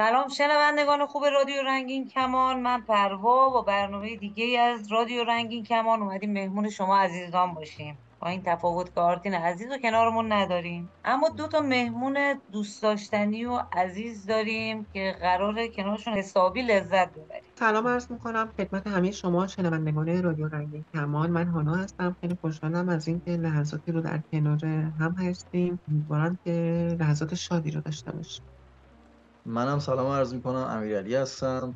سلام شنوندگان خوب رادیو رنگین کمان. من پروا با برنامه دیگه از رادیو رنگین کمان اومدیم. مهمون شما عزیزان باشیم. با این تفاوت که آرتین عزیز و کنارمون نداریم. اما دو تا مهمون دوست داشتنی و عزیز داریم که قراره کنارشون حسابی لذت ببریم. سلام عرض می‌کنم خدمت همه شما شنوندگان رادیو رنگین کمان. من هانا هستم. خیلی خوشحالم از اینکه لحظاتی رو در کنار هم هستیم. امیدوارم که لحظات شادی رو داشته باشیم. منم سلام عرض می‌کنم امیرعلی هستم.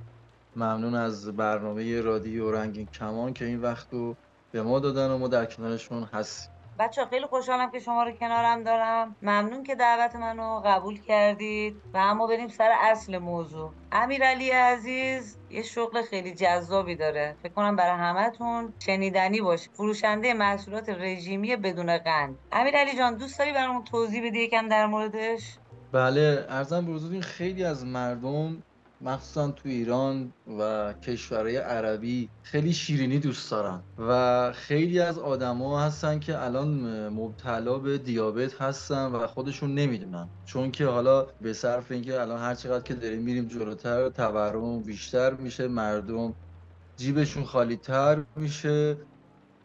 ممنون از برنامه رادیو رنگین کمان که این وقت رو به ما دادن و ما در کنارشون هستیم. بچه خیلی خوشحالم که شما رو کنارم دارم. ممنون که دعوت منو قبول کردید. و اما بریم سر اصل موضوع. امیرعلی عزیز یه شغل خیلی جذابی داره. فکر کنم برای همتون شنیدنی باشه. فروشنده محصولات رژیمی بدون قند. امیرعلی جان دوست داری برامون توضیح بدی یکم در موردش؟ بله ارزم به حضور خیلی از مردم مخصوصا تو ایران و کشورهای عربی خیلی شیرینی دوست دارن و خیلی از آدما هستن که الان مبتلا به دیابت هستن و خودشون نمی‌دونن. چون که حالا به صرف اینکه الان هر چقدر که داریم میریم جلوتر تورم بیشتر میشه مردم جیبشون خالی تر میشه.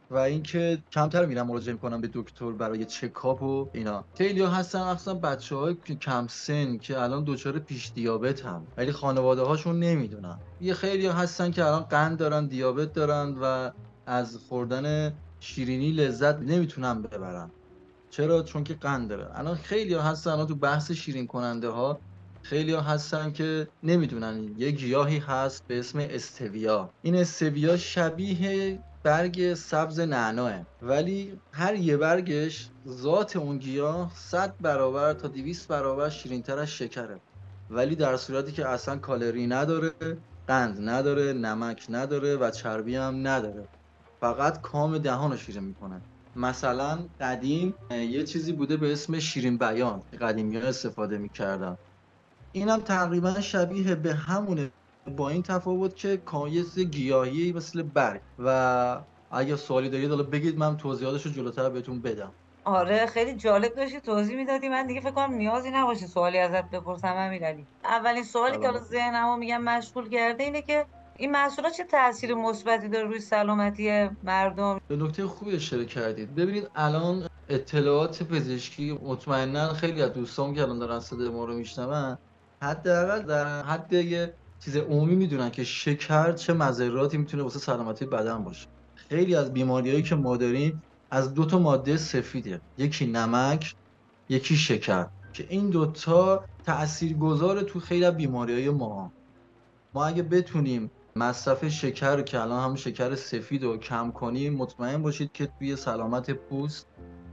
و اینکه کمتر میرن مراجعه می‌کنن به دکتر برای چکاپ و اینا. خیلی هستن اصلا بچه های کم سن که الان دچار پیش دیابت هم. ولی خانواده هاشون نمی‌دونن. یه خیلی هستن که الان قند دارن دیابت دارن و از خوردن شیرینی لذت نمی‌تونن ببرن. چرا؟ چون که قند داره. الان خیلی ها هستن الان تو بحث شیرین کننده ها. خیلی ها هستن که نمی‌دونن. یه گیاهی هست به اسم استویا. این استویا شبیه برگ سبز نعناه ولی هر یه برگش ذات اون گیاه 100 برابر تا 200 برابر شیرینتر از شکره. ولی در صورتی که اصلا کالری نداره قند نداره نمک نداره و چربی هم نداره. فقط کام دهان رو شیرین می‌کنه. مثلا قدیم یه چیزی بوده به اسم شیرین بیان. قدیمی استفاده می‌کردن. این هم تقریبا شبیه به همونه با این تفاوت که کایس گیاهی مثل برگ و اگه سوالی دارید حالا بگید من توضیحاتش رو جلوتر بهتون بدم. آره خیلی جالب داشتی توضیح می‌دادی. من دیگه فکر کنم نیازی نباشه سوالی ازت بپرسم امیرعلی اولین سوالی که حالا ذهنمو میگم مشغول کرده اینه که این محصولات چه تاثیر مثبتی داره روی سلامتی مردم؟ به نکته خوبی اشاره کردید. ببینید الان اطلاعات پزشکی مطمئنا خیلی از دوستان که الان دارن صدای ما رو میشنون حداقل در حد یه چیز عمومی می‌دونن که شکر چه مضراتی می‌تونه واسه سلامتی بدن باشه. خیلی از بیماریهایی که ما داریم از دو تا ماده سفیده. یکی نمک یکی شکر که این دوتا تأثیر گذاره تو خیلی از بیماری های ما. ما اگه بتونیم مصرف شکر که الان هم شکر سفید رو کم کنیم مطمئن باشید که توی سلامت پوست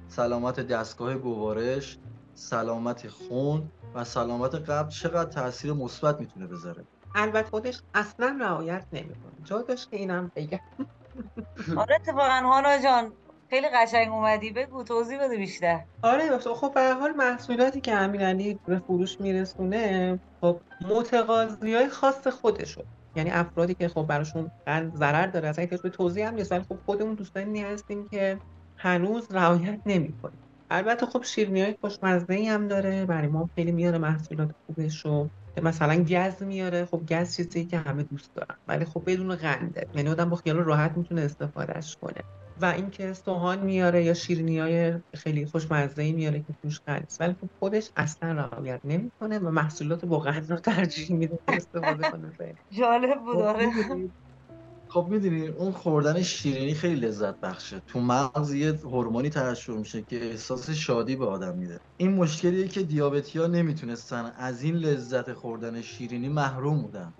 سلامت دستگاه گوارش سلامت خون و سلامت قلب چقدر تاثیر مثبت می‌تونه بذاره. البته خودش اصلا رعایت نمی‌کنه. جا داشت که اینم بگم. آره اتفاقا. هانا جان خیلی قشنگ اومدی. بگو توضیح بده بیشتر. آره خب به حال محصولاتی که امیرعلی به فروش میرسونه خب متقاضی های خاص خودشو یعنی افرادی که خب براشون قند ضرر داره اصلا به توضیح هم نیست. ولی خب خودمون دوستانی هستیم که هنوز رعایت نمی‌کنیم. البته خب شیرینی های خوشمزه ای هم داره. برای ما خیلی میاره محصولات خوبش رو مثلا گز میاره. خب گز چیزی که همه دوست دارن. ولی خب بدون قنده. یعنی آدم با خیال راحت می‌تونه استفادهش کنه. و اینکه سوهان میاره یا شیرینی های خیلی خوشمزه ای میاره که توش قند ولی خب خودش اصلا رعایت نمی‌کنه و محصولات با قند رو ترجیح میده استفاده کنه. جالب بود آره. خب می‌دونی اون خوردن شیرینی خیلی لذت بخشه. تو مغز یه هورمونی ترشح میشه که احساس شادی به آدم میده. این مشکلیه که دیابتی ها نمی‌تونستن از این لذت خوردن شیرینی محروم بودن.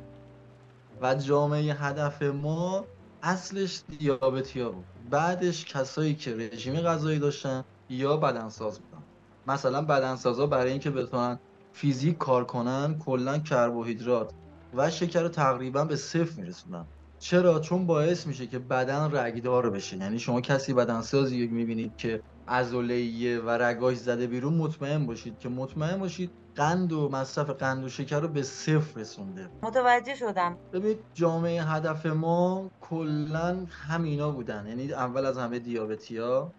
و جامعه هدف ما اصلش دیابتی ها بود. بعدش کسایی که رژیم غذایی داشتن یا بدنساز بودن. مثلا بدنسازا برای اینکه بتونن فیزیک کار کنن کلا کربوهیدرات و شکر رو تقریبا به صفر میرسونن چرا؟ چون باعث میشه که بدن رگدار بشه. یعنی شما کسی بدنسازی می‌بینید که عضله و رگاش زده بیرون مطمئن باشید که مطمئن باشید قند و مصرف قند و شکر رو به صفر رسونده. متوجه شدم. ببینید جامعه هدف ما کلا همینا بودن. یعنی اول از همه دیابتی ها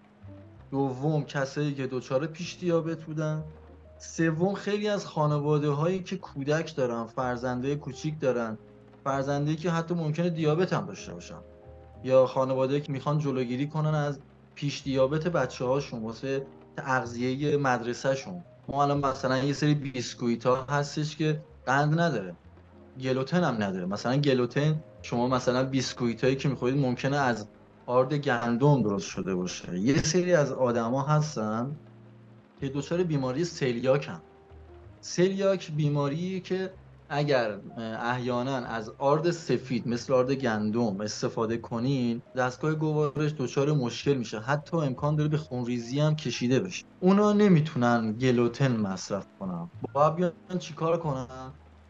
دوم کسایی که دچار پیش دیابت بودن. سوم خیلی از خانواده هایی که کودک دارن فرزنده کوچیک دارن. فرزنده که حتی ممکنه دیابت هم داشته باشن. یا خانواده که می‌خوان جلوگیری کنن از پیش دیابت بچه هاشون واسه تغذیه مدرسهشون. ما الان مثلا یه سری بیسکویت ها هستش که قند نداره. گلوتن هم نداره. مثلا گلوتن شما مثلا بیسکویت هایی که می‌خورید ممکنه از آرد گندم درست شده باشه. یه سری از آدما هستن که دچار بیماری سلیاک هم. سلیاک بیماری که اگر احیانا از آرد سفید مثل آرد گندم استفاده کنین دستگاه گوارش دچار مشکل میشه. حتی امکان داره به خونریزی هم کشیده بشه. اونا نمی‌تونن گلوتن مصرف کنن. باید بیان چیکار کنن؟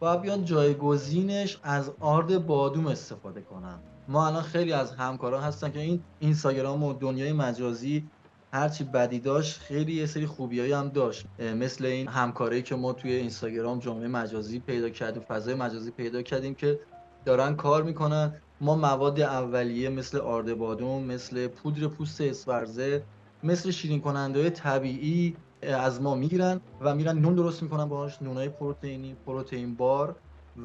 باید بیان جایگزینش از آرد بادوم استفاده کنن. ما الان خیلی از همکاران هستن که این اینستاگرام و دنیای مجازی هرچی بدی داشت خیلی یه سری خوبیایی هم داشت. مثل این همکاری که ما توی اینستاگرام جامعه مجازی پیدا کردیم فضای مجازی پیدا کردیم که دارن کار می‌کنن. ما مواد اولیه مثل آرد بادوم مثل پودر پوست اسورزه مثل شیرین کننده طبیعی از ما می‌گیرن و میرن نون درست می‌کنن باهاش. نونای پروتئینی پروتئین بار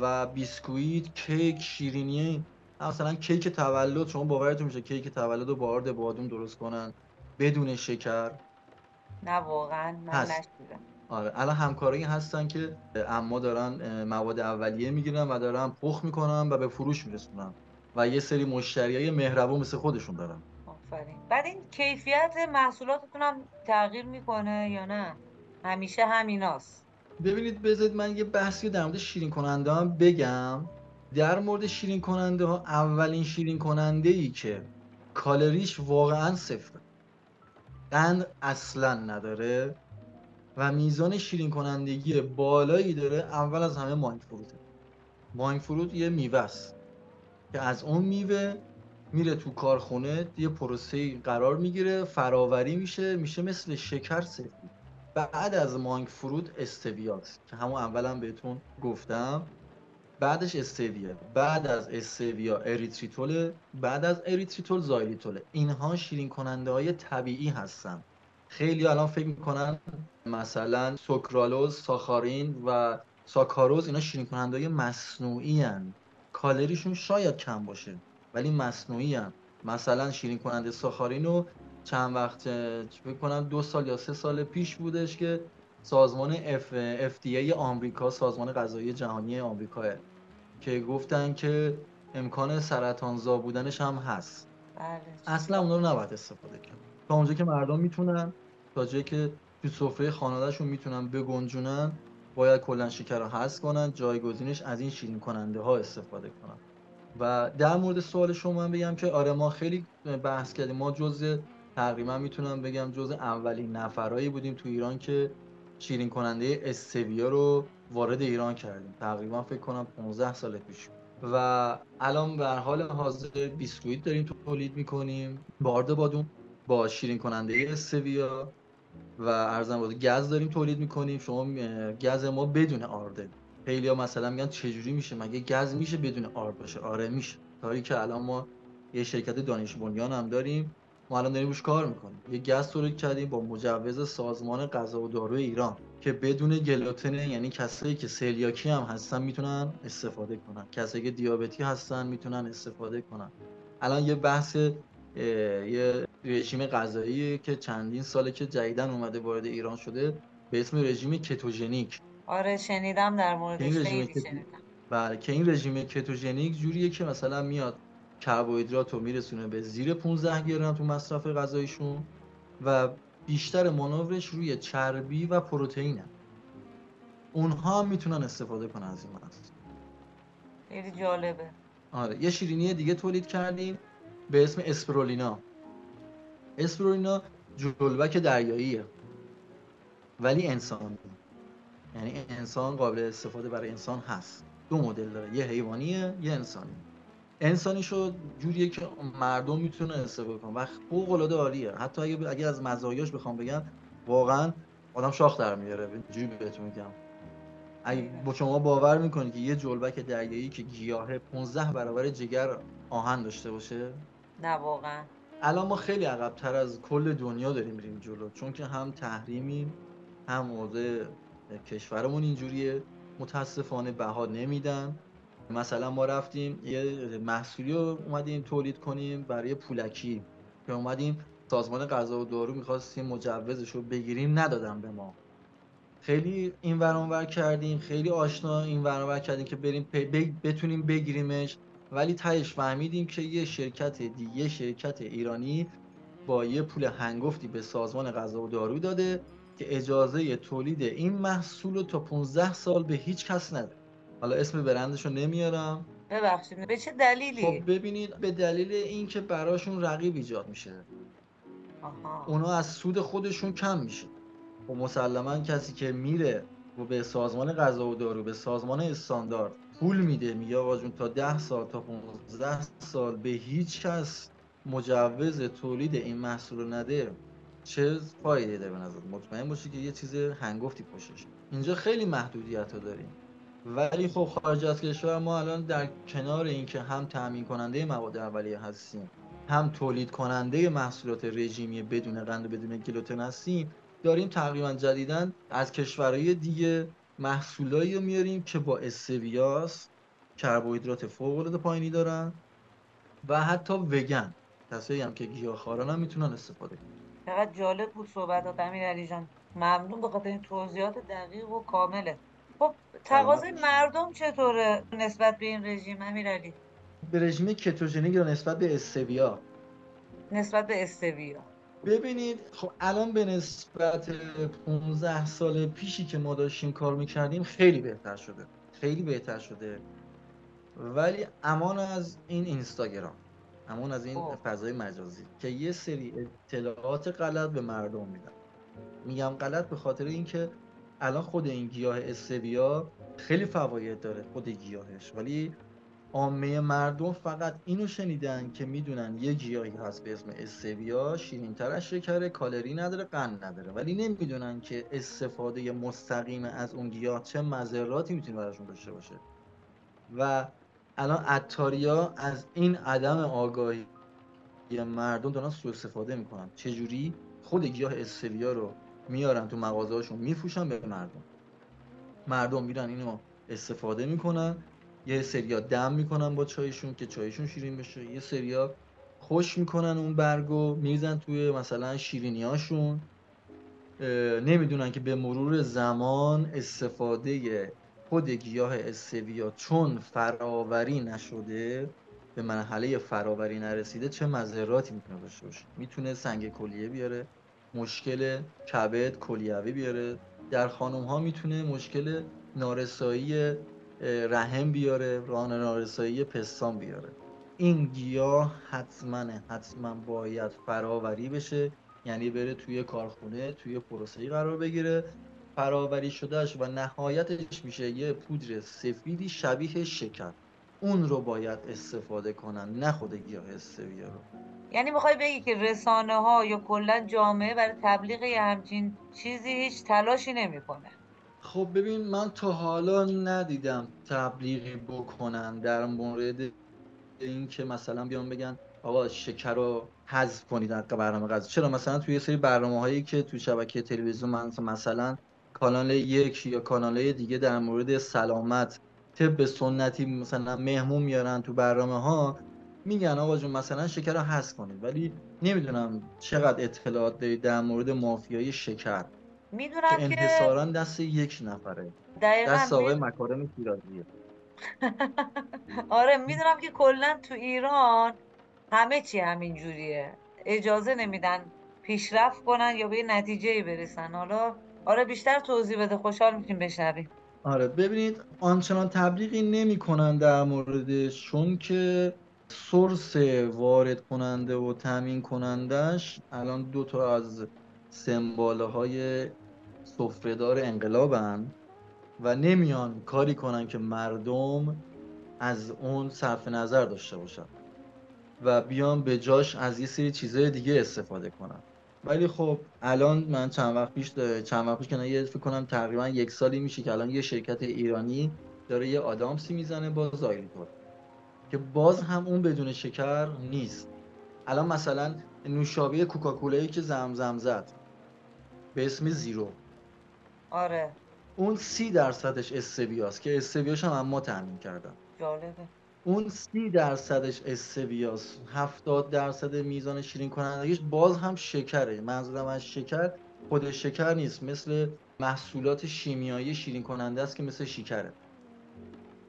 و بیسکویت کیک شیرینی. مثلا کیک تولد شما باورتون میشه کیک تولد رو با آرد بادوم درست کنن. بدون شکر. نه واقعا من. نشیدم. آره الان همکارایی هستن که اما دارن مواد اولیه می‌گیرن و دارن پخ می‌کنن و به فروش میرسونن و یه سری مشتری های مهربون مثل خودشون دارن. آفرین. بعد این کیفیت محصولاتتون هم تغییر می‌کنه یا نه؟ همیشه همیناست. ببینید بذارید من یه بحثی در مورد شیرین کننده هم بگم. در مورد شیرین کننده ها اولین شیرین کننده ای که کالریش واقعا صفره. قند اصلا نداره و میزان شیرین کنندگی بالایی داره اول از همه مانگ فروته. مانگ فروت یه میوه است که از اون میوه میره تو کارخونه یه پروسه قرار می‌گیره فراوری میشه میشه مثل شکر سفید. بعد از مانگ فروت استویاست که همون اولم بهتون گفتم. بعدش استویا بعد از استویا اریتریتول بعد از اریتریتول زایلیتول اینها شیرین کننده های طبیعی هستن خیلی الان فکر می‌کنن مثلا سوکرالوز ساخارین و ساکاروز اینا شیرین کننده های مصنوعی هن. کالریشون شاید کم باشه ولی مصنوعی هن. مثلا شیرین کننده ساخارین رو چند وقت فکر کنم دو سال یا سه سال پیش بودش که سازمان اف FDA آمریکا سازمان غذایی جهانی آمریکا که گفتن که امکان سرطانزا بودنش هم هست. بله. اصلا اونا رو نباید استفاده کرد تا اونجا که مردم می‌تونن تا جایی که تو سفره خانوادهشون می‌تونن بگنجونن باید کلا شکر رو حذف کنن جایگزینش از این شیرین کننده ها استفاده کنن. و در مورد سوال شما من بگم که آره ما خیلی بحث کردیم. ما جزء تقریبا می‌تونم بگم جزء اولین نفرایی بودیم تو ایران که شیرین کننده استویا رو وارد ایران کردیم. تقریبا فکر کنم 15 سال پیش. و الان به حال حاضر بیسکویت داریم تولید می‌کنیم. بارد بادوم با شیرین کننده استویا و ارزم بود گز داریم تولید می‌کنیم. شما گز ما بدون آرده خیلی ها مثلا میگن چجوری میشه؟ مگه گز میشه بدون آرد باشه؟ آره میشه. کاری که الان ما یه شرکت دانش بنیان هم داریم. ما الان داریم روش کار می‌کنیم. یه گز تولید کردیم با مجوز سازمان غذا و دارو ایران. که بدون گلوتن یعنی کسایی که سلیاکی هم هستن می‌تونن استفاده کنن. کسایی که دیابتی هستن می‌تونن استفاده کنن. الان یه بحث یه رژیم غذایی که چندین ساله که جدیدن اومده وارد ایران شده به اسم رژیم کتوژنیک. آره شنیدم در موردش. این رژیم خیلی شنیدم. بله که این رژیم کتوژنیک جوریه که مثلا میاد کربوهیدرات رو میرسونه به زیر 15 گرم تو مصرف غذایشون و بیشتر مانورش روی چربی و پروتئینه. اونها می‌تونن استفاده کنن از این محصول خیلی جالبه. آره یه شیرینی دیگه تولید کردیم به اسم اسپرولینا اسپرولینا جلبک دریاییه ولی انسانی یعنی انسان قابل استفاده برای انسان هست. دو مدل داره یه حیوانیه یه انسانی. انسانی شد جوریه که مردم می‌تونن استفاده کنن و فوق العاده عالیه. حتی اگه اگه از مزایاش بخوام بگم واقعا آدم شاخ در میاره. اینجوری بهتون میگم. اگه با شما باور می‌کنید که یه جلبک دریایی که گیاه 15 برابر جگر آهن داشته باشه؟ نه واقعا. الان ما خیلی عقبتر از کل دنیا داریم میریم جلو. چون که هم تحریمیم هم موضع کشورمون اینجوریه. متاسفانه بها نمیدن. مثلا ما رفتیم یه محصولی رو اومدیم تولید کنیم برای پولکی. که اومدیم سازمان غذا و دارو می‌خواستیم مجوزش رو بگیریم ندادن به ما. خیلی این ور کردیم خیلی آشنا این ور کردیم که بریم بتونیم بگیریمش. ولی تهش فهمیدیم که یه شرکت دیگه شرکت ایرانی با یه پول هنگفتی به سازمان غذا و دارو داده که اجازه تولید این محصول رو تا 15 سال به هیچ کس نده حالا اسم برندش رو نمیارم. ببخشید به چه دلیلی؟ خب ببینید به دلیل اینکه براشون رقیب ایجاد میشه. آها. اونا از سود خودشون کم میشه. و خب مسلما کسی که میره و به سازمان غذا و دارو به سازمان استاندارد پول میده میگه آقا جون تا 10 سال تا 15 سال به هیچ کس مجوز تولید این محصول رو نده چه فایده داره به نظر؟ مطمئن باشی که یه چیز هنگفتی پشتش. اینجا خیلی محدودیت ها داریم. ولی خب خارج از کشور ما الان در کنار اینکه هم تامین کننده مواد اولیه هستیم هم تولید کننده محصولات رژیمی بدون قند و بدون گلوتن هستیم داریم تقریبا جدیدن از کشورهای دیگه محصولایی رو میاریم که با استویاس کربوهیدرات فوق العاده پایینی دارن و حتی وگن. کسایی هم که گیاهخواران هم می‌تونن استفاده کنن. فقط جالب بود صحبت امیر علی جان. ممنون به خاطر این توضیحات دقیق و کامله خب تقاضای مردم چطوره نسبت به این رژیم امیر علی به رژیم کتوژنیک یا نسبت به استویا. نسبت به استویا. ببینید خب الان به نسبت 15 سال پیشی که ما داشتیم کار می‌کردیم خیلی بهتر شده. خیلی بهتر شده. ولی امان از این اینستاگرام امان از این خب. فضای مجازی که یه سری اطلاعات غلط به مردم میدن. میگم غلط به خاطر اینکه الان خود این گیاه استویا خیلی فواید داره خود گیاهش. ولی عامه مردم فقط اینو شنیدن که می‌دونن یه گیاهی هست به اسم استویا شیرینتر از شکره کالری نداره قند نداره. ولی نمی‌دونن که استفاده مستقیم از اون گیاه چه مذراتی می‌تونه براشون داشته باشه. و الان عطاریا از این عدم آگاهی مردم دارن سوء استفاده می‌کنن. چجوری؟ خود گیاه استویا رو میارن تو مغازه هاشون میفروشن به مردم. مردم میرن اینو استفاده می‌کنن یه سریا دم می‌کنن با چایشون که چایشون شیرین بشه. یه سریا خوش می‌کنن اون برگو میریزن توی مثلا شیرینیاشون نمی‌دونن که به مرور زمان استفاده خود گیاه استویا چون فراوری نشده به مرحله فراوری نرسیده چه مذراتی می‌تونه داشته باشه. می‌تونه سنگ کلیه بیاره. مشکل کبد کلیوی بیاره. در خانم ها می‌تونه مشکل نارسایی رحم بیاره راه نارسایی پستان بیاره. این گیاه حتما حتما باید فراوری بشه. یعنی بره توی کارخونه توی پروسه‌ای قرار بگیره. فراوری شدهش و نهایتش میشه یه پودر سفیدی شبیه شکر. اون رو باید استفاده کنن نه خود گیاه استویا رو یعنی می‌خوای بگی که رسانه ها یا کلا جامعه برای تبلیغ یه همچین چیزی هیچ تلاشی نمی‌کنه. خب ببین من تا حالا ندیدم تبلیغی بکنن در مورد اینکه مثلا بیان بگن آقا شکر رو حذف کنید از برنامه غذا. چرا؟ مثلا توی یه سری برنامه هایی که تو شبکه تلویزیون مثلا کانال یک یا کانال دیگه در مورد سلامت طب سنتی مثلا مهمون میارن تو برنامه ها میگن آقا جون مثلا شکر رو حذف کنید ولی نمی‌دونم چقدر اطلاعات دارید در مورد مافیای شکر. می‌دونم که انحصارا دست یک نفره. دست آقای مکارم شیرازیه. آره می‌دونم که کلا تو ایران همه چی همین جوریه. اجازه نمیدن پیشرفت کنن یا به یه نتیجه برسن. حالا آره بیشتر توضیح بده خوشحال میشیم بشنویم. آره ببینید آنچنان تبلیغی نمی‌کنن در موردش چون که سورس وارد کننده و تامین کنندش الان دو تا از سمباله های سفرهدار انقلابن و نمیان کاری کنن که مردم از اون صرف نظر داشته باشن و بیان به جاش از یه سری چیزهای دیگه استفاده کنن. ولی خب الان من چند وقت پیش چند وقت پیش که یه فکر کنم تقریبا یک سالی میشه که الان یه شرکت ایرانی داره یه آدامسی می‌زنه با زایلیتور که باز هم اون بدون شکر نیست. الان مثلا نوشابه کوکاکولایی که زمزم زد به اسم زیرو. آره. اون سی درصدش استویاست که استویاش هم ما تامین کردم. جالبه. اون سی درصدش استویاس 70 درصد میزان شیرین کنندگیش باز هم شکره. منظورم از شکر خود شکر نیست مثل محصولات شیمیایی شیرین کننده است که مثل شکره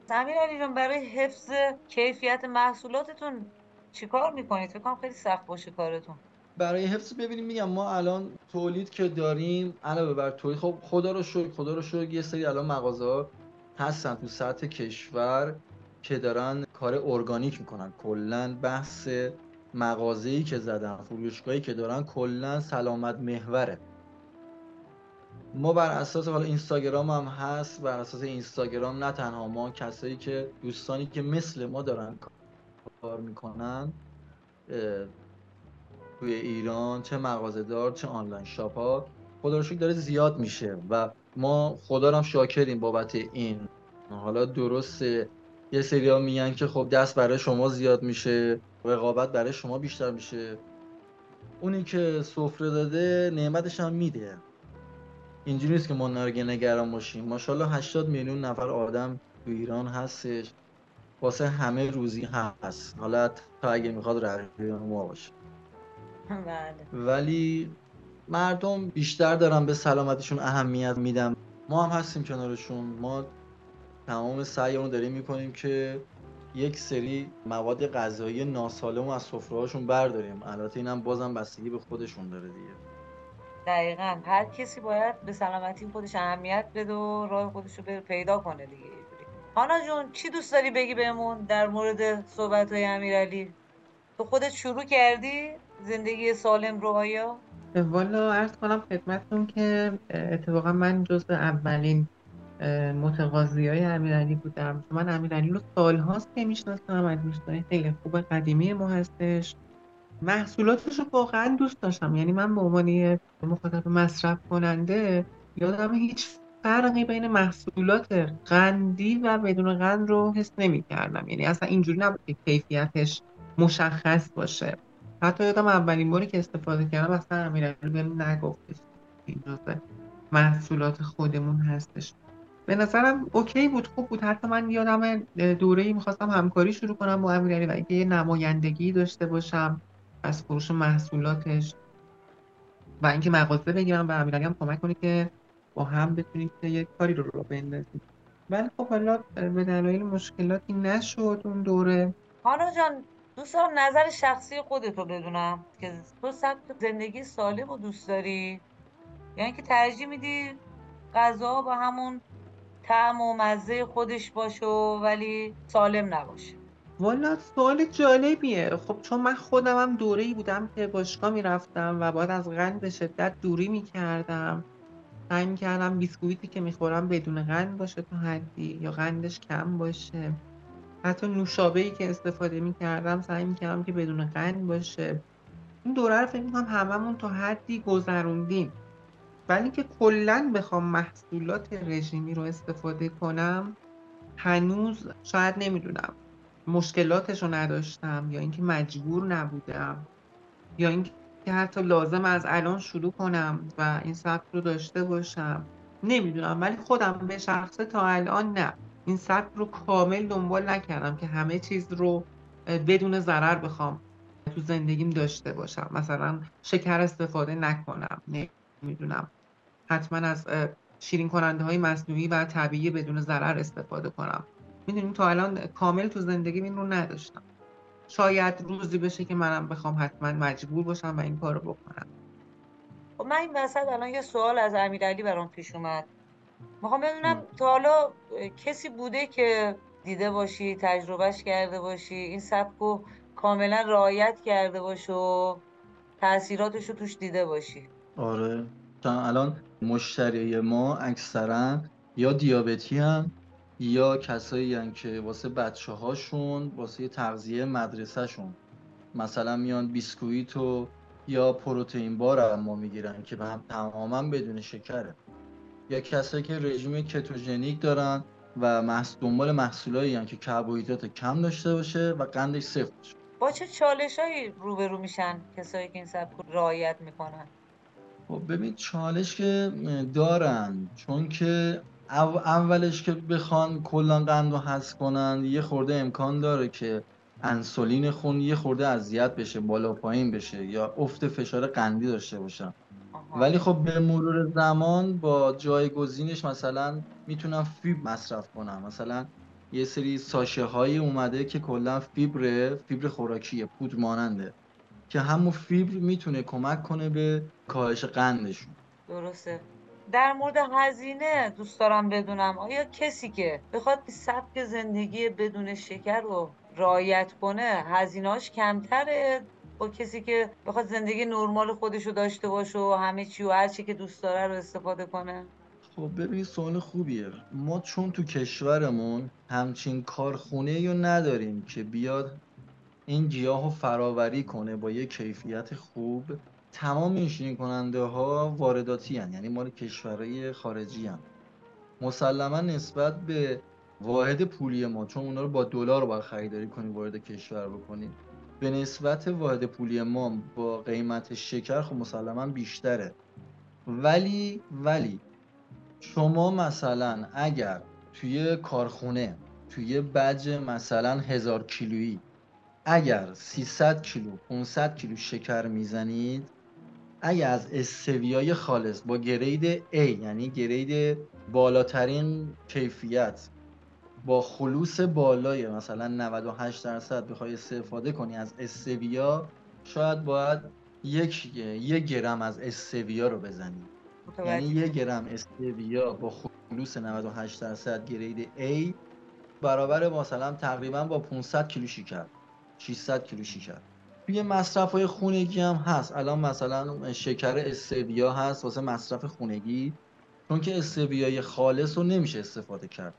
امیر علی جان برای حفظ کیفیت محصولاتتون چیکار می‌کنید؟ فکر کنم خیلی سخت باشه کارتون. برای حفظ ببینیم میگم ما الان تولید که داریم علاوه بر تولید خب خدا رو شکر خدا رو شکر یه سری الان مغازه ها هستن تو سطح کشور که دارن کار ارگانیک می‌کنن. کلا بحث مغازه‌ای که زدن فروشگاهی که دارن کلا سلامت محوره. ما بر اساس حالا اینستاگرام هم هست بر اساس اینستاگرام نه تنها ما کسایی که دوستانی که مثل ما دارن کار می‌کنن توی ایران چه مغازه دار چه آنلاین شاپ ها خدا رو داره زیاد میشه و ما خدا رو شاکریم بابت این. حالا درسته یه سری ها میگن که خب دست برای شما زیاد میشه رقابت برای شما بیشتر میشه. اونی که سفره داده نعمتش هم میده. اینجوری نیست که ما نرگه نگران باشیم. ماشاءالله 80 میلیون نفر آدم تو ایران هستش. واسه همه روزی هست. حالا تا اگه می‌خواد رقیب ما باشه. بله. ولی مردم بیشتر دارن به سلامتشون اهمیت میدن. ما هم هستیم کنارشون. ما تمام سعیمون داریم می‌کنیم که یک سری مواد غذایی ناسالم از سفره‌هاشون برداریم. البته اینم بازم بستگی به خودشون داره دیگه. دقیقا. هر کسی باید به سلامتی خودش اهمیت بده و راه خودش رو پیدا کنه دیگه. هانا جون چی دوست داری بگی بهمون در مورد صحبت های امیرعلی؟ تو خودت شروع کردی زندگی سالم رو آیا؟ والا عرض کنم خدمتتون که اتفاقا من جز اولین متقاضی های امیرعلی بودم. من امیرعلی رو سالهاست که می‌شناسم از دوستای خیلی خوب قدیمی ما هستش. محصولاتش رو واقعا دوست داشتم. یعنی من به عنوان مخاطب مصرف کننده یادم هیچ فرقی بین محصولات قندی و بدون قند رو حس نمی کردم یعنی اصلا اینجوری نبود که کیفیتش مشخص باشه. حتی یادم اولین باری که استفاده کردم اصلا امیرعلی بهم نگفتش این محصولات خودمون هستش. به نظرم اوکی بود خوب بود. حتی من یادم دوره‌ای می‌خواستم همکاری شروع کنم با امیرعلی و اینکه یه نمایندگی داشته باشم. از فروش محصولاتش و اینکه مغازه بگیرم و امیرعلی هم کمک کنه که با هم بتونیم که یک کاری رو رو بندازیم. ولی خب حالا به دلایل مشکلاتی نشد اون دوره. هانا جان دوست دارم نظر شخصی خودت رو بدونم که تو سبک زندگی سالم رو دوست داری؟ یعنی که ترجیح میدی غذا با همون طعم و مزه خودش باشه ولی سالم نباشه. والا سوال جالبیه. خب چون من خودم هم دوره ای بودم که باشگاه می‌رفتم و باید از قند به شدت دوری می‌کردم. سعی می‌کردم بیسکویتی که می‌خورم بدون قند باشه تا حدی یا قندش کم باشه. حتی نوشابه ای که استفاده می‌کردم سعی می‌کردم که بدون قند باشه. این دوره رو فکر می‌کنم هممون تا حدی گذروندیم. ولی که کلا بخوام محصولات رژیمی رو استفاده کنم هنوز شاید نمی‌دونم. مشکلاتش رو نداشتم یا اینکه مجبور نبودم یا اینکه حتی لازم از الان شروع کنم و این سبک رو داشته باشم. نمی‌دونم ولی خودم به شخصه تا الان نه. این سبک رو کامل دنبال نکردم که همه چیز رو بدون ضرر بخوام تو زندگیم داشته باشم. مثلا شکر استفاده نکنم نمی‌دونم. حتما از شیرین کننده های مصنوعی و طبیعی بدون ضرر استفاده کنم. می‌دونیم تا الان کامل تو زندگی این رو نداشتم. شاید روزی بشه که منم بخوام حتما مجبور باشم و این کارو بکنم. خب من این وسط الان یه سوال از امیرعلی برام پیش اومد. می‌خوام بدونم تا حالا کسی بوده که دیده باشی تجربهش کرده باشی این سبک رو کاملا رعایت کرده باشه و تاثیراتش رو توش دیده باشی. آره. الان مشتری ما اکثرا یا دیابتی هم یا کسایی که واسه بچه هاشون واسه تغذیه مدرسهشون. مثلا میان بیسکویت و یا پروتئین بار ما می‌گیرن که هم تماما بدون شکره. یا کسایی که رژیم کتوژنیک دارن و محص... دنبال محصولایی هم که کربوهیدرات کم داشته باشه و قندش صفر باشه. با چه چالشایی روبرو میشن کسایی که این سبک رعایت می‌کنن؟ خب ببین چالش که دارن چون که اولش که بخوان کلا قند رو حذف کنن یه خورده امکان داره که انسولین خون یه خورده اذیت بشه بالا پایین بشه یا افت فشار قندی داشته باشن. ولی خب به مرور زمان با جایگزینش مثلا می‌تونن فیبر مصرف کنن. مثلا یه سری ساشه هایی اومده که کلا فیبر فیبر خوراکیه پودر ماننده که همون فیبر می‌تونه کمک کنه به کاهش قندشون. درسته. در مورد هزینه دوست دارم بدونم. آیا کسی که بخواد سبک زندگی بدون شکر رو رعایت کنه هزینه‌اش کمتره؟ با کسی که بخواد زندگی نرمال خودش رو داشته باشه و همه چی و هر چی که دوست داره رو استفاده کنه؟ خب ببینید سوال خوبیه. ما چون تو کشورمون همچین کارخونه رو نداریم که بیاد این گیاه رو فراوری کنه با یه کیفیت خوب تمام این شیرین کننده ها وارداتی هن. یعنی مال کشورهای خارجی هن. مسلما نسبت به واحد پولی ما چون اونا رو با دلار باید خریداری کنی وارد کشور بکنی به نسبت واحد پولی ما با قیمت شکر خب مسلما بیشتره ولی ولی شما مثلا اگر توی کارخونه توی بج مثلا هزار کیلویی اگر 300 کیلو 500 کیلو شکر می‌زنید اگر از استویای خالص با گرید A یعنی گرید بالاترین کیفیت. با خلوص بالای مثلا 98 درصد بخوای استفاده کنی از استویا شاید باید یک یک گرم از استویا رو بزنی. یعنی یک گرم استویا با خلوص 98 درصد گرید A برابر مثلا تقریبا با 500 کیلو شکر 600 کیلو شکر. توی مصرف های خونگی هم هست. الان مثلا شکر استویا هست واسه مصرف خونگی چون که استویای خالص رو نمیشه استفاده کرد.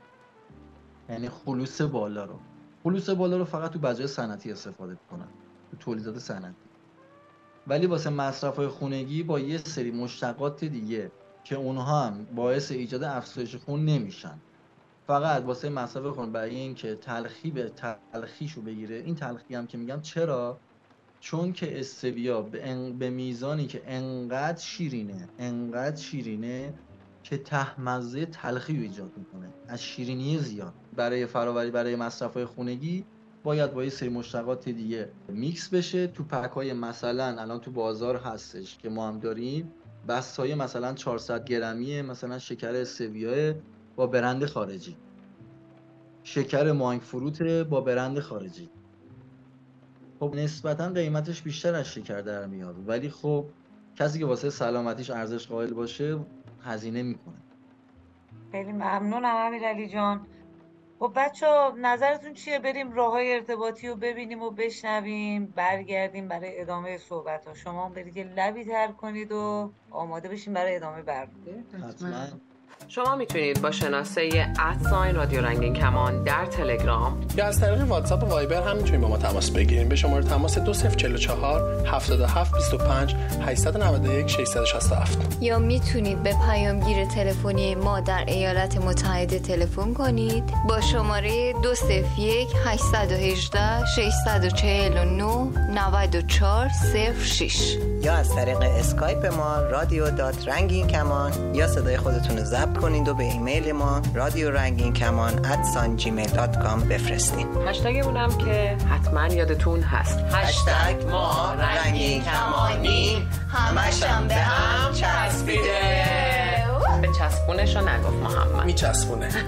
یعنی خلوص بالا رو. خلوص بالا رو فقط تو بجای صنعتی استفاده کنن تو تولیدات صنعتی. ولی واسه مصرف های خونگی با یه سری مشتقات دیگه که اونها هم باعث ایجاد افزایش خون نمیشن. فقط واسه مصرف خون برای اینکه تلخی به تلخیشو بگیره. این تلخی هم که میگم چرا؟ چون که استویا به, ان- به میزانی که انقدر شیرینه انقدر شیرینه که تهمزه تلخی رو ایجاد می‌کنه. از شیرینی زیاد. برای فراوری برای مصرف های خونگی باید با یه سری مشتقات دیگه میکس بشه. تو پک های مثلا الان تو بازار هستش که ما هم داریم بست های مثلا 400 گرمی مثلا شکر استویا با برند خارجی. شکر مانگ فروت با برند خارجی. خب نسبتا قیمتش بیشتر از شکر در میاد. ولی خب کسی که واسه سلامتیش ارزش قائل باشه هزینه می‌کنه. خیلی ممنونم امیرعلی جان. خب بچه نظرتون چیه؟ بریم راه های ارتباطی رو ببینیم و بشنویم برگردیم برای ادامه صحبت ها شما هم برید یه لبی تر کنید و آماده بشیم برای ادامه برنامه. حتما. شما می‌تونید با شناسه ادساین رادیو رنگین کمان در تلگرام یا از طریق واتساپ و وایبر هم می‌تونید با ما تماس بگیریم به شماره تماس 2044 77 25 891 667 یا می‌تونید به پیامگیر تلفنی ما در ایالات متحده تلفن کنید. با شماره 201 818 649 94 06 یا از طریق اسکایپ ما رادیو dot رنگین کمان یا صدای خودتون رو ضبط کنید و به ایمیل ما رادیو رنگین کمان at sign Gmail dot com بفرستین. اونم که حتما یادتون هست. هشتگ ما رنگین کمانی همشم به هم چسبیده. به چسبونش رو نگفت محمد. میچسبونه.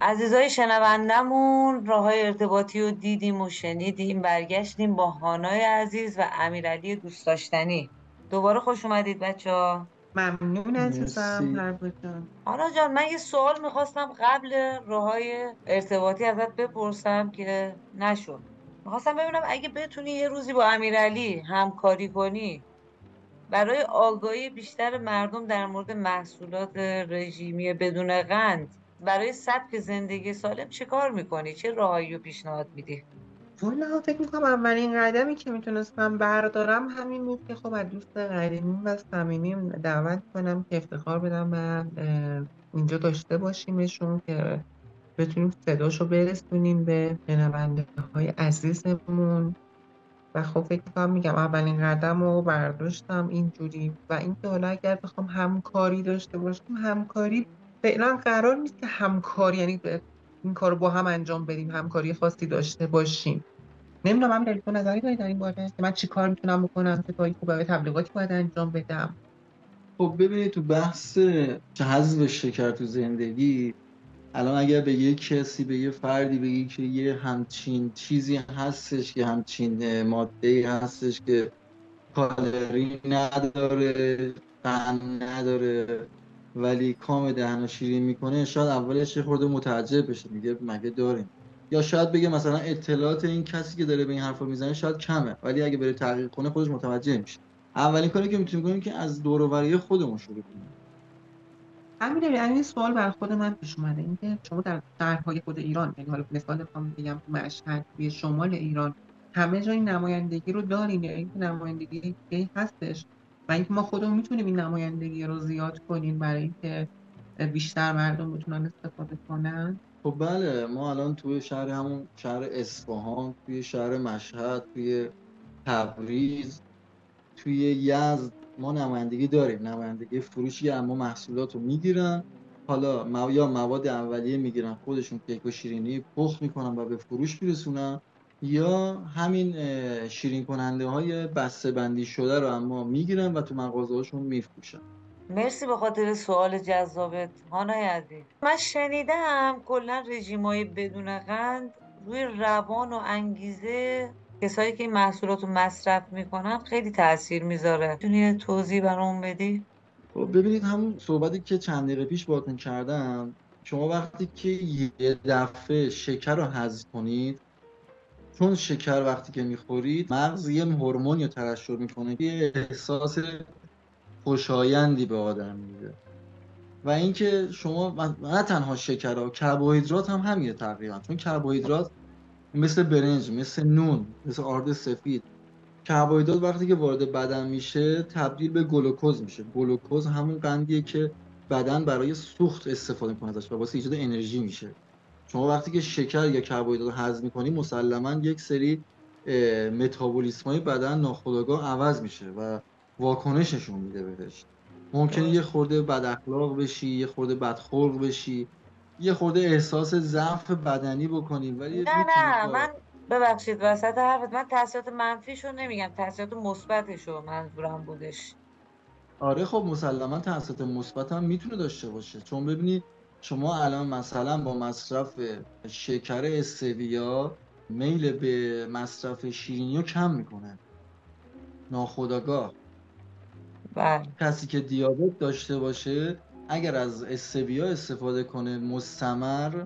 عزیزای شنوندمون راه های ارتباطی رو دیدیم و شنیدیم برگشتیم. با هانای عزیز و امیرعلی دوست داشتنی دوباره خوش اومدید بچه ها ممنون عزیزم. هر جان آنا جان من یه سوال می‌خواستم قبل راه های ارتباطی ازت بپرسم که نشد می‌خواستم ببینم اگه بتونی یه روزی با امیرعلی همکاری کنی برای آگاهی بیشتر مردم در مورد محصولات رژیمی بدون قند برای سبک زندگی سالم چه کار می‌کنی؟ چه راهایی رو پیشنهاد میدی؟ والا فکر می‌کنم اولین قدمی که می‌تونستم بردارم همین بود که خب از دوست قدیمیم و صمیمیم دعوت کنم که افتخار بدم و اینجا داشته باشیمشون که بتونیم صداشو برسونیم به شنونده های عزیزمون. و خب فکر کنم میگم اولین قدم رو برداشتم اینجوری. و اینکه حالا اگر بخوام همکاری داشته باشم همکاری فعلا قرار نیست که همکاری یعنی این کار رو با هم انجام بدیم همکاری خاصی داشته باشیم. نمی‌دونم همین تو نظری داری در این باره؟ که من چی کار می‌تونم بکنم؟ چه کاری خوبه؟ تبلیغاتی باید انجام بدم؟ خب ببینید تو بحث حذف شکر تو زندگی الان اگر به یه کسی به یه فردی بگی که یه همچین چیزی هستش که همچین ماده هستش که کالری نداره قند نداره ولی کام دهن شیرین می‌کنه شاید اولش یه خورده متعجب بشه. میگه مگه داریم؟ یا شاید بگه مثلا اطلاعات این کسی که داره به این حرفا می‌زنه شاید کمه ولی اگه بره تحقیق کنه خودش متوجه میشه اولین کاری که می‌تونیم کنیم که از دور و خودمون شروع کنیم. همین یعنی این سوال بر خود من پیش اومده. اینکه شما در شهرهای خود ایران یعنی حالا مثال بخوام بگم مشهد توی شمال ایران همه جای نمایندگی رو داریم یا اینکه نمایندگی هستش؟ و اینکه ما خودمون می‌تونیم این نمایندگی رو زیاد کنیم برای اینکه بیشتر مردم بتونن استفاده کنن؟ خب بله ما الان توی شهر همون شهر اصفهان توی شهر مشهد توی تبریز توی یزد ما نمایندگی داریم. نمایندگی فروشی اما محصولات رو می‌گیرن. حالا یا مواد اولیه می‌گیرن خودشون کیک و شیرینی پخت می‌کنن و به فروش میرسونن. یا همین شیرین کننده های بسته بندی شده رو اما می‌گیرن و تو مغازه هاشون میفروشن. مرسی به خاطر سوال جذابت هانای عزیز من شنیدم کلا رژیم های بدون قند روی روان و انگیزه کسایی که این محصولات رو مصرف می‌کنن خیلی تاثیر می‌ذاره. می‌تونی توضیح برام بدی؟ خب ببینید همون صحبتی که چند دقیقه پیش باهاتون کردم شما وقتی که یه دفعه شکر رو حذف کنید چون شکر وقتی که می‌خورید مغز یه هورمون یا ترشح می‌کنه یه احساس خوشایندی به آدم میده. و اینکه شما نه تنها شکر ها کربوهیدرات هم همینه تقریبا. چون کربوهیدرات مثل برنج مثل نون مثل آرد سفید. کربوهیدرات وقتی که وارد بدن میشه تبدیل به گلوکوز میشه. گلوکوز همون قندیه که بدن برای سوخت استفاده می‌کنه ازش و واسه ایجاد انرژی میشه. شما وقتی که شکر یا کربوهیدرات هضم می‌کنی مسلما یک سری متابولیسم های بدن ناخودآگاه عوض میشه و واکنششون میده بهش. ممکنه یه خورده بد اخلاق بشی یه خورده بدخلق بشی یه خورده احساس ضعف بدنی بکنیم ولی نه نه من ببخشید وسط حرفت من تاثیرات منفیشو نمیگم تاثیرات مثبتشو منظورم بودش. آره خب مسلما تاثیرات مثبت هم می‌تونه داشته باشه. چون ببینید شما الان مثلا با مصرف شکر استویا میل به مصرف شیرینی رو کم می‌کنه. ناخداگاه بله. کسی که دیابت داشته باشه اگر از استویا استفاده کنه مستمر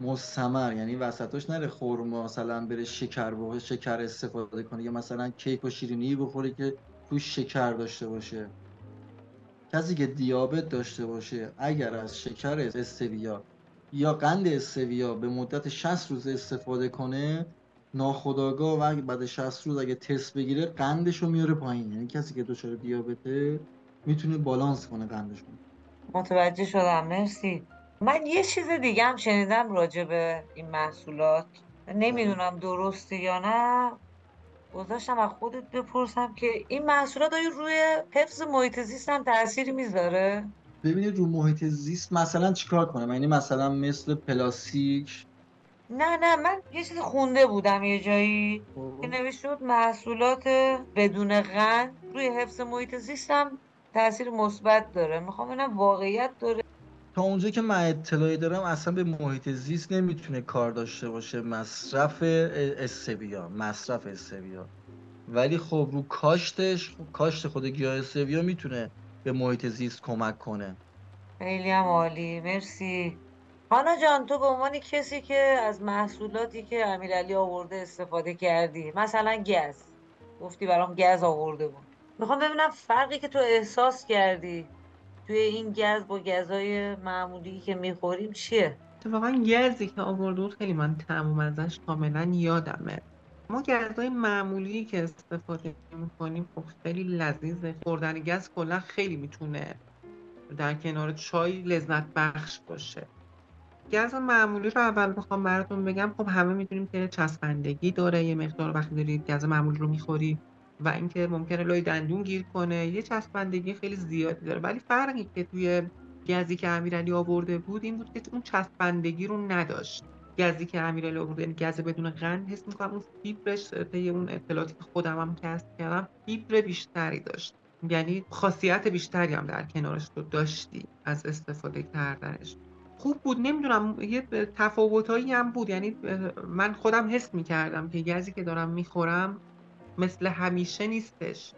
مستمر یعنی وسطش نره خورما مثلا بره شکر بخوره شکر استفاده کنه یا مثلا کیک و شیرینی بخوره که توش شکر داشته باشه. کسی که دیابت داشته باشه اگر از شکر استویا یا قند استویا به مدت 60 روز استفاده کنه ناخداگاه و بعد 60 روز اگه تست بگیره قندش رو میاره پایین. یعنی کسی که دچار دیابته می‌تونه بالانس کنه قندش متوجه شدم. مرسی. من یه چیز دیگه هم شنیدم راجع به این محصولات. نمی‌دونم درسته یا نه. گذاشتم از خودت بپرسم که این محصولات آیا روی حفظ محیط زیست هم تأثیری می‌ذاره؟ ببینید رو محیط زیست مثلا چیکار کنم؟ یعنی مثلا مثل پلاستیک نه نه من یه چیزی خونده بودم یه جایی. که نوشته بود محصولات بدون قند روی حفظ محیط زیست هم تاثیر مثبت داره. می‌خوام ببینم واقعیت داره. تا اونجا که من اطلاعی دارم اصلا به محیط زیست نمی‌تونه کار داشته باشه. مصرف استویا مصرف استویا. ولی خب رو کاشتش کاشت خود گیاه استویا می‌تونه به محیط زیست کمک کنه. خیلی هم عالی. مرسی. هانا جان تو به عنوان کسی که از محصولاتی که امیرعلی آورده استفاده کردی مثلا گز گفتی برام گز آورده بود. می‌خوام ببینم فرقی که تو احساس کردی توی این گز با گزای معمولی که می‌خوریم چیه؟ اتفاقا گزی که آورده بود خیلی من تموم ازش کاملا یادمه. ما گزای معمولی که استفاده می‌کنیم خب خیلی لذیذه. خوردن گز کلا خیلی می‌تونه در کنار چای لذت بخش باشه. گز معمولی رو اول بخوام براتون بگم. خب همه می‌دونیم که چسبندگی داره یه مقدار وقتی دارید گز معمولی رو می‌خوری و اینکه ممکنه لای دندون گیر کنه یه چسبندگی خیلی زیادی داره. ولی فرقی که توی گزی که امیرعلی آورده بود این بود که اون چسبندگی رو نداشت. گزی که امیرعلی آورده یعنی گز بدون قند حس می‌کنم اون فیبرش طی اون اطلاعاتی که خودم هم کسب کردم فیبر بیشتری داشت. یعنی خاصیت بیشتری هم در کنارش رو داشتی از استفاده کردنش. خوب بود. نمی‌دونم یه تفاوتایی هم بود. یعنی من خودم حس می‌کردم که گزی که دارم می‌خورم مثل همیشه نیستش.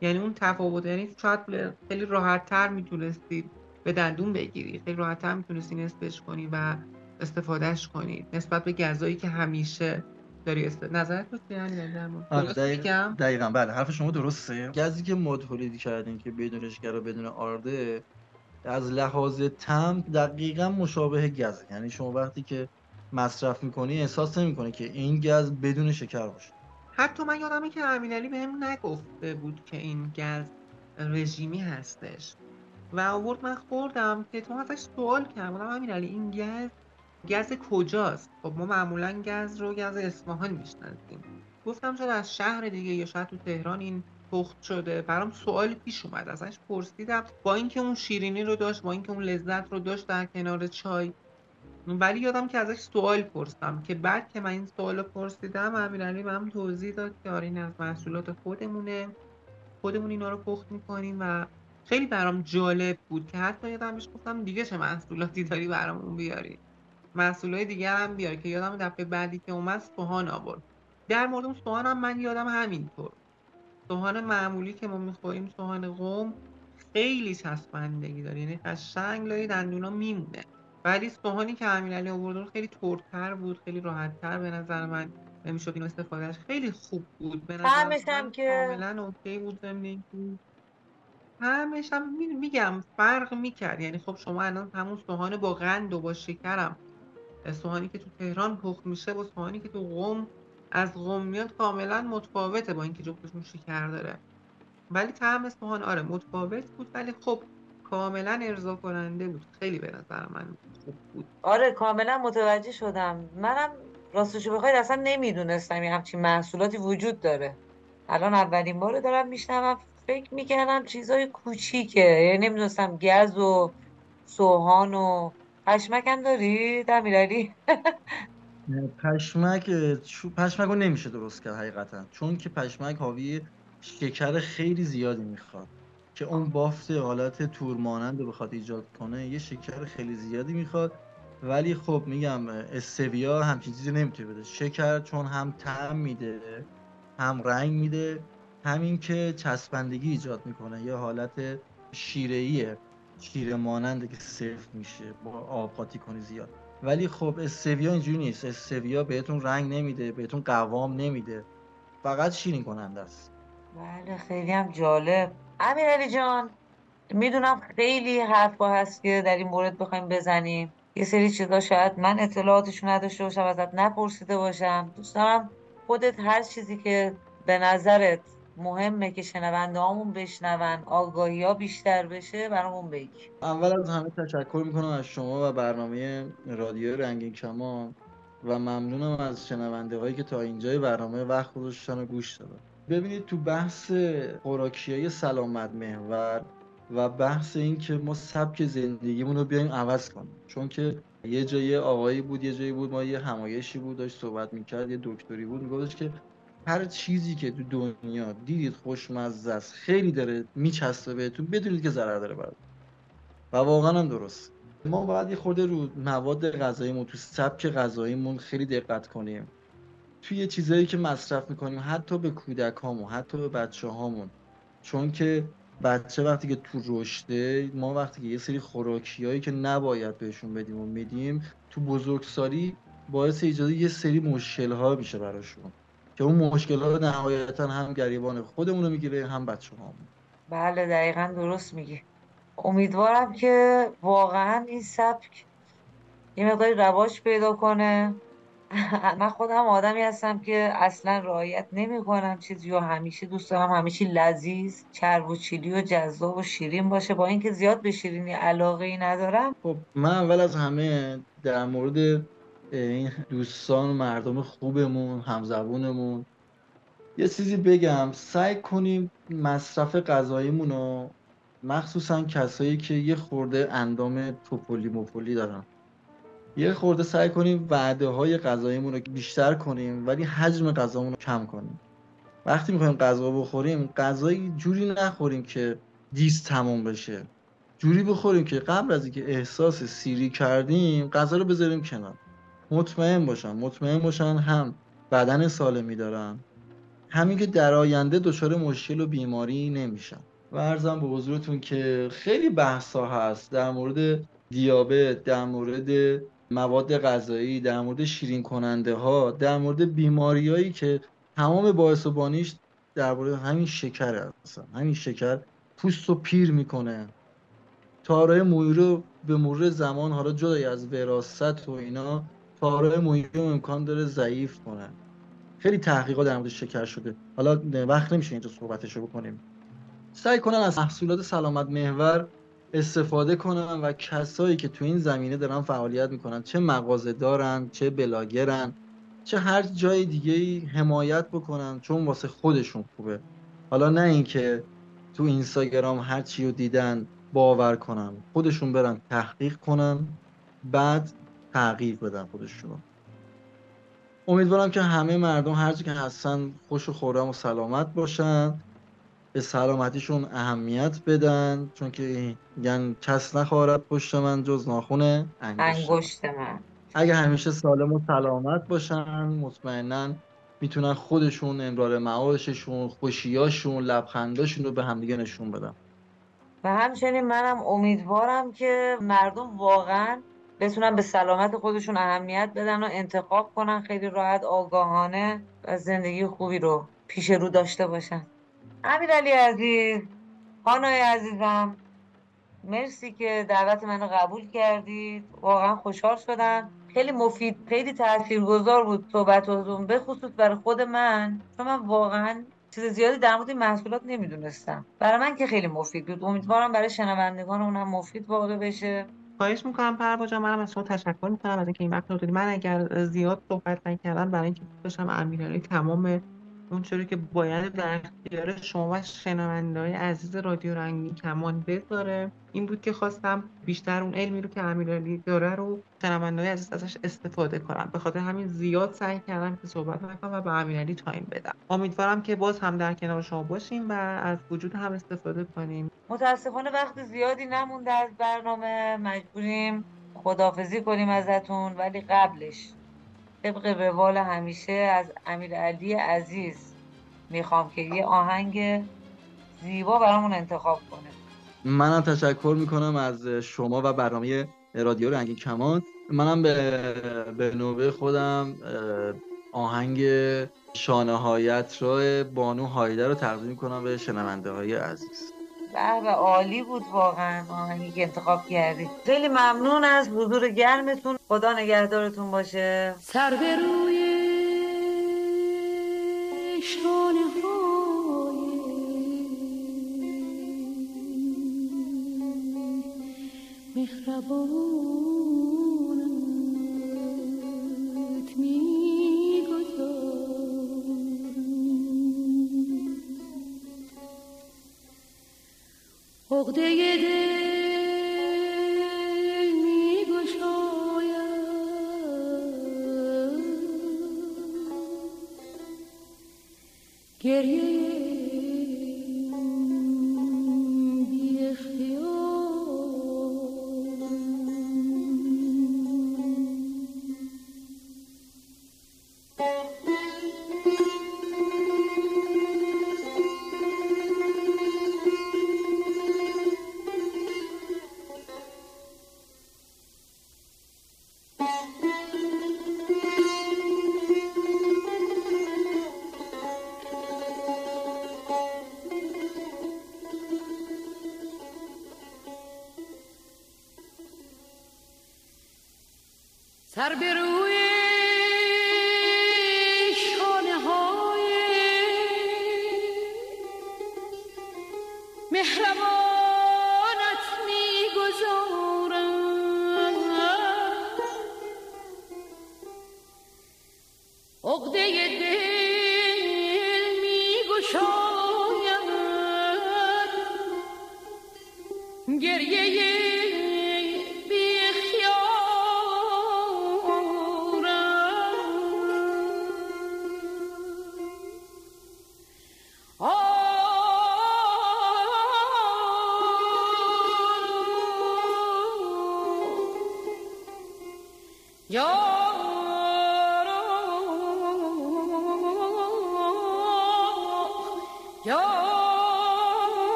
یعنی اون تفاوت یعنی شاید خیلی راحت تر می‌تونستید به دندون بگیری. خیلی راحت تر می‌تونستی نصفش کنی و استفادهش کنید نسبت به گزایی که همیشه داری است. نظرت یعنی دقیقا, دقیقا. بله حرف شما درسته. گزی که ما تولید کردیم که بدون شکر و بدون آرده از لحاظ تم دقیقا مشابه گزه یعنی شما وقتی که مصرف می‌کنی احساس نمی‌کنه که این گز بدون شکر باشه. حتی من یادمه که امینعلی بهم نگفته بود که این گز رژیمی هستش. و آورد من خوردم که تو ازش سوال کردم. امیرعلی این گز گز کجاست؟ خب ما معمولا گز رو گز اصفهان می‌شناسیم. گفتم شاید از شهر دیگه یا شاید تو تهران این پخت شده. برام سوال پیش اومد ازش پرسیدم. با اینکه اون شیرینی رو داشت با اینکه اون لذت رو داشت در کنار چای. ولی یادم که ازش سوال پرسیدم که بعد که من این سوال رو پرسیدم امیرعلی بهم توضیح داد که آره این از محصولات خودمونه. خودمون اینا رو پخت می‌کنیم و خیلی برام جالب بود که حتی یادم بهش گفتم دیگه چه محصولاتی داری برامون بیاری. محصولات دیگر هم بیار که یادم دفعه بعدی که اومد سوهان آورد. در مورد سوهان هم من یادم همینطور. سوهان معمولی که ما می‌خوریم سوهان قوم خیلی چسبندگی داره. یعنی قشنگ لای دندونا میمونه. ولی سوهانی که امیرعلی آورد خیلی ترتر بود خیلی راحتتر به نظر من نمی‌شد اینو استفادهش خیلی خوب بود. به نظر هم که کاملا اوکی بود همش هم میگم فرق می‌کرد. یعنی خب شما الان همون سوهان با قند و با شکرم. سوهانی که تو تهران پخت میشه با سوهانی که تو قم از قم میاد کاملا متفاوته با اینکه جفتشون شکر داره. ولی طعم سوهان آره متفاوت بود ولی خب کاملا ارضا کننده بود. خیلی به نظر من خوب بود. آره کاملا متوجه شدم. منم راستشو بخواید اصلا نمی‌دونستم یه همچین محصولاتی وجود داره. الان اولین بار دارم میشنوم فکر می‌کردم چیزای کوچیکه. یعنی نمی‌دونستم گز و سوهان و پشمک هم داری امیرعلی پشمک پشمک رو نمیشه درست کرد حقیقتا. چون که پشمک حاوی شکر خیلی زیادی می‌خواد که اون بافت حالت تور مانند رو بخواد ایجاد کنه یه شکر خیلی زیادی می‌خواد. ولی خب میگم استویا همچین چیزی نمی‌تونه بده. شکر چون هم طعم میده هم رنگ میده همین که چسبندگی ایجاد می‌کنه. یه حالت شیره‌ایه شیره ماننده که سرف میشه با آب قاطی کنی زیاد. ولی خب استویا اینجوری نیست. استویا بهتون رنگ نمیده بهتون قوام نمیده. فقط شیرین کننده است. بله خیلی هم جالب. امیر جان می‌دونم خیلی حرفا هست که در این مورد بخوایم بزنیم. یه سری چیزا شاید من اطلاعاتشون نداشته باشم ازت نپرسیده باشم. دوست دارم خودت هر چیزی که به نظرت مهمه که شنونده هامون بشنون آگاهی ها بیشتر بشه برامون بگی. اول از همه تشکر می‌کنم از شما و برنامه رادیو رنگین کمان و ممنونم از شنونده هایی که تا اینجای برنامه وقت گذاشتن و گوش دادن. ببینید تو بحث خوراکی های سلامت محور و بحث این که ما سبک زندگیمون رو بیایم عوض کنیم. چون که یه جایی آقایی بود یه جایی بود ما یه همایشی بود داشت صحبت می‌کرد یه دکتری بود میگفتش که هر چیزی که تو دنیا دیدید خوشمزه است خیلی داره میچسبه بهتون بدونید که ضرر داره براتون و واقعا هم درست. ما باید یه خورده رو مواد غذاییمون تو سبک غذاییمون خیلی دقت کنیم. توی چیزایی که مصرف می‌کنیم حتی به کودک هامون حتی به بچه هامون چون که بچه وقتی که تو رشده ما وقتی که یه سری خوراکی هایی که نباید بهشون بدیم و میدیم تو بزرگسالی باعث ایجاد یه سری مشکل ها میشه براشون. که اون مشکل ها نهایتا هم گریبان خودمون رو می‌گیره هم بچه همون بله دقیقا درست میگی. امیدوارم که واقعا این سبک یه مقداری رواج پیدا کنه. من خودم آدمی هستم که اصلا رعایت نمی کنم چیزی و همیشه دوست دارم همیشه لذیذ چرب و چیلی و جذاب و شیرین باشه. با اینکه زیاد به شیرینی علاقه ای ندارم. خب من اول از همه در مورد این دوستان و مردم خوبمون همزبونمون. یه چیزی بگم سعی کنیم مصرف غذاییمون رو مخصوصا کسایی که یه خورده اندام توپولی مپولی دارن. یه خورده سعی کنیم وعده های رو بیشتر کنیم ولی حجم غذامون رو کم کنیم. وقتی می‌خوایم غذا بخوریم غذایی جوری نخوریم که دیست تموم بشه. جوری بخوریم که قبل از اینکه احساس سیری کردیم غذا رو بذاریم کنار. مطمئن باشن مطمئن باشن هم بدن سالمی دارن همین که در آینده دچار مشکل و بیماری نمیشن. و ارزم به حضورتون که خیلی بحثا هست در مورد دیابت در مورد مواد غذایی در مورد شیرین کننده ها در مورد بیماریایی که تمام باعث و بانیش در مورد همین شکر هست همین شکر پوست رو پیر می‌کنه. تارای مویی رو به مرور زمان حالا جدای از وراست و اینا مویی رو امکان داره ضعیف کنه. خیلی تحقیقات در مورد شکر شده. حالا وقت نمیشه اینجا صحبتشو بکنیم. سعی کنن از محصولات سلامت محور استفاده کنن و کسایی که تو این زمینه دارن فعالیت می‌کنن چه مغازه دارن چه بلاگرن چه هر جای دیگه ای حمایت بکنن چون واسه خودشون خوبه. حالا نه اینکه تو اینستاگرام هر چی رو دیدن باور کنن. خودشون برن تحقیق کنن. بعد تغییر بدن خودشون امیدوارم که همه مردم هرچی که هستن خوش و خورم و سلامت باشن. به سلامتیشون اهمیت بدن چون که میگن کس نخواهد پشت من جز ناخونه انگشت, انگشت من. اگه همیشه سالم و سلامت باشن مطمئنا می‌تونن خودشون امرار معاششون خوشیاشون لبخنداشون رو به همدیگه نشون بدن. و همچنین منم امیدوارم که مردم واقعا بتونن به سلامت خودشون اهمیت بدن و انتخاب کنن خیلی راحت آگاهانه و زندگی خوبی رو پیش رو داشته باشن. امیرعلی عزیز خانای عزیزم مرسی که دعوت منو قبول کردید. واقعا خوشحال شدم. خیلی مفید خیلی تاثیرگذار بود صحبتاتون به خصوص برای خود من چون من واقعا چیز زیادی در مورد محصولات نمی‌دونستم. برای من که خیلی مفید بود. امیدوارم برای شنوندگان اونم مفید واقع بشه. خواهش می‌کنم پروا جان منم از شما تشکر می‌کنم از اینکه این وقت رو دادید من اگر زیاد صحبت نکردم برای اینکه داشتم امیرعلی تمام اون چوری که باید در اختیار شما و شنوندههای عزیز رادیو رنگین کمان بذاره. این بود که خواستم بیشتر اون علمی رو که امیرعلی داره رو شنوندههای عزیز ازش استفاده کنم. به خاطر همین زیاد سعی کردم که صحبت نکنم و به امیرعلی تایم بدم. امیدوارم که باز هم در کنار شما باشیم و از وجود هم استفاده کنیم. متاسفانه وقت زیادی نمونده از برنامه. مجبوریم خدافزی کنیم ازتون ولی قبلش. طبق روال همیشه از امیر علی عزیز. می‌خوام که یه آهنگ زیبا برامون انتخاب کنه. منم تشکر می‌کنم از شما و برنامه رادیو رنگین کمان. منم به, به نوبه خودم آهنگ شانه هایت رو بانو هایده رو تقدیم کنم به شنونده های عزیز. به عالی بود واقعا. آهنگی که انتخاب کردی. خیلی ممنون از حضور گرمتون. خدا نگهدارتون باشه. سر به روی شانه Çok değdi سر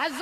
از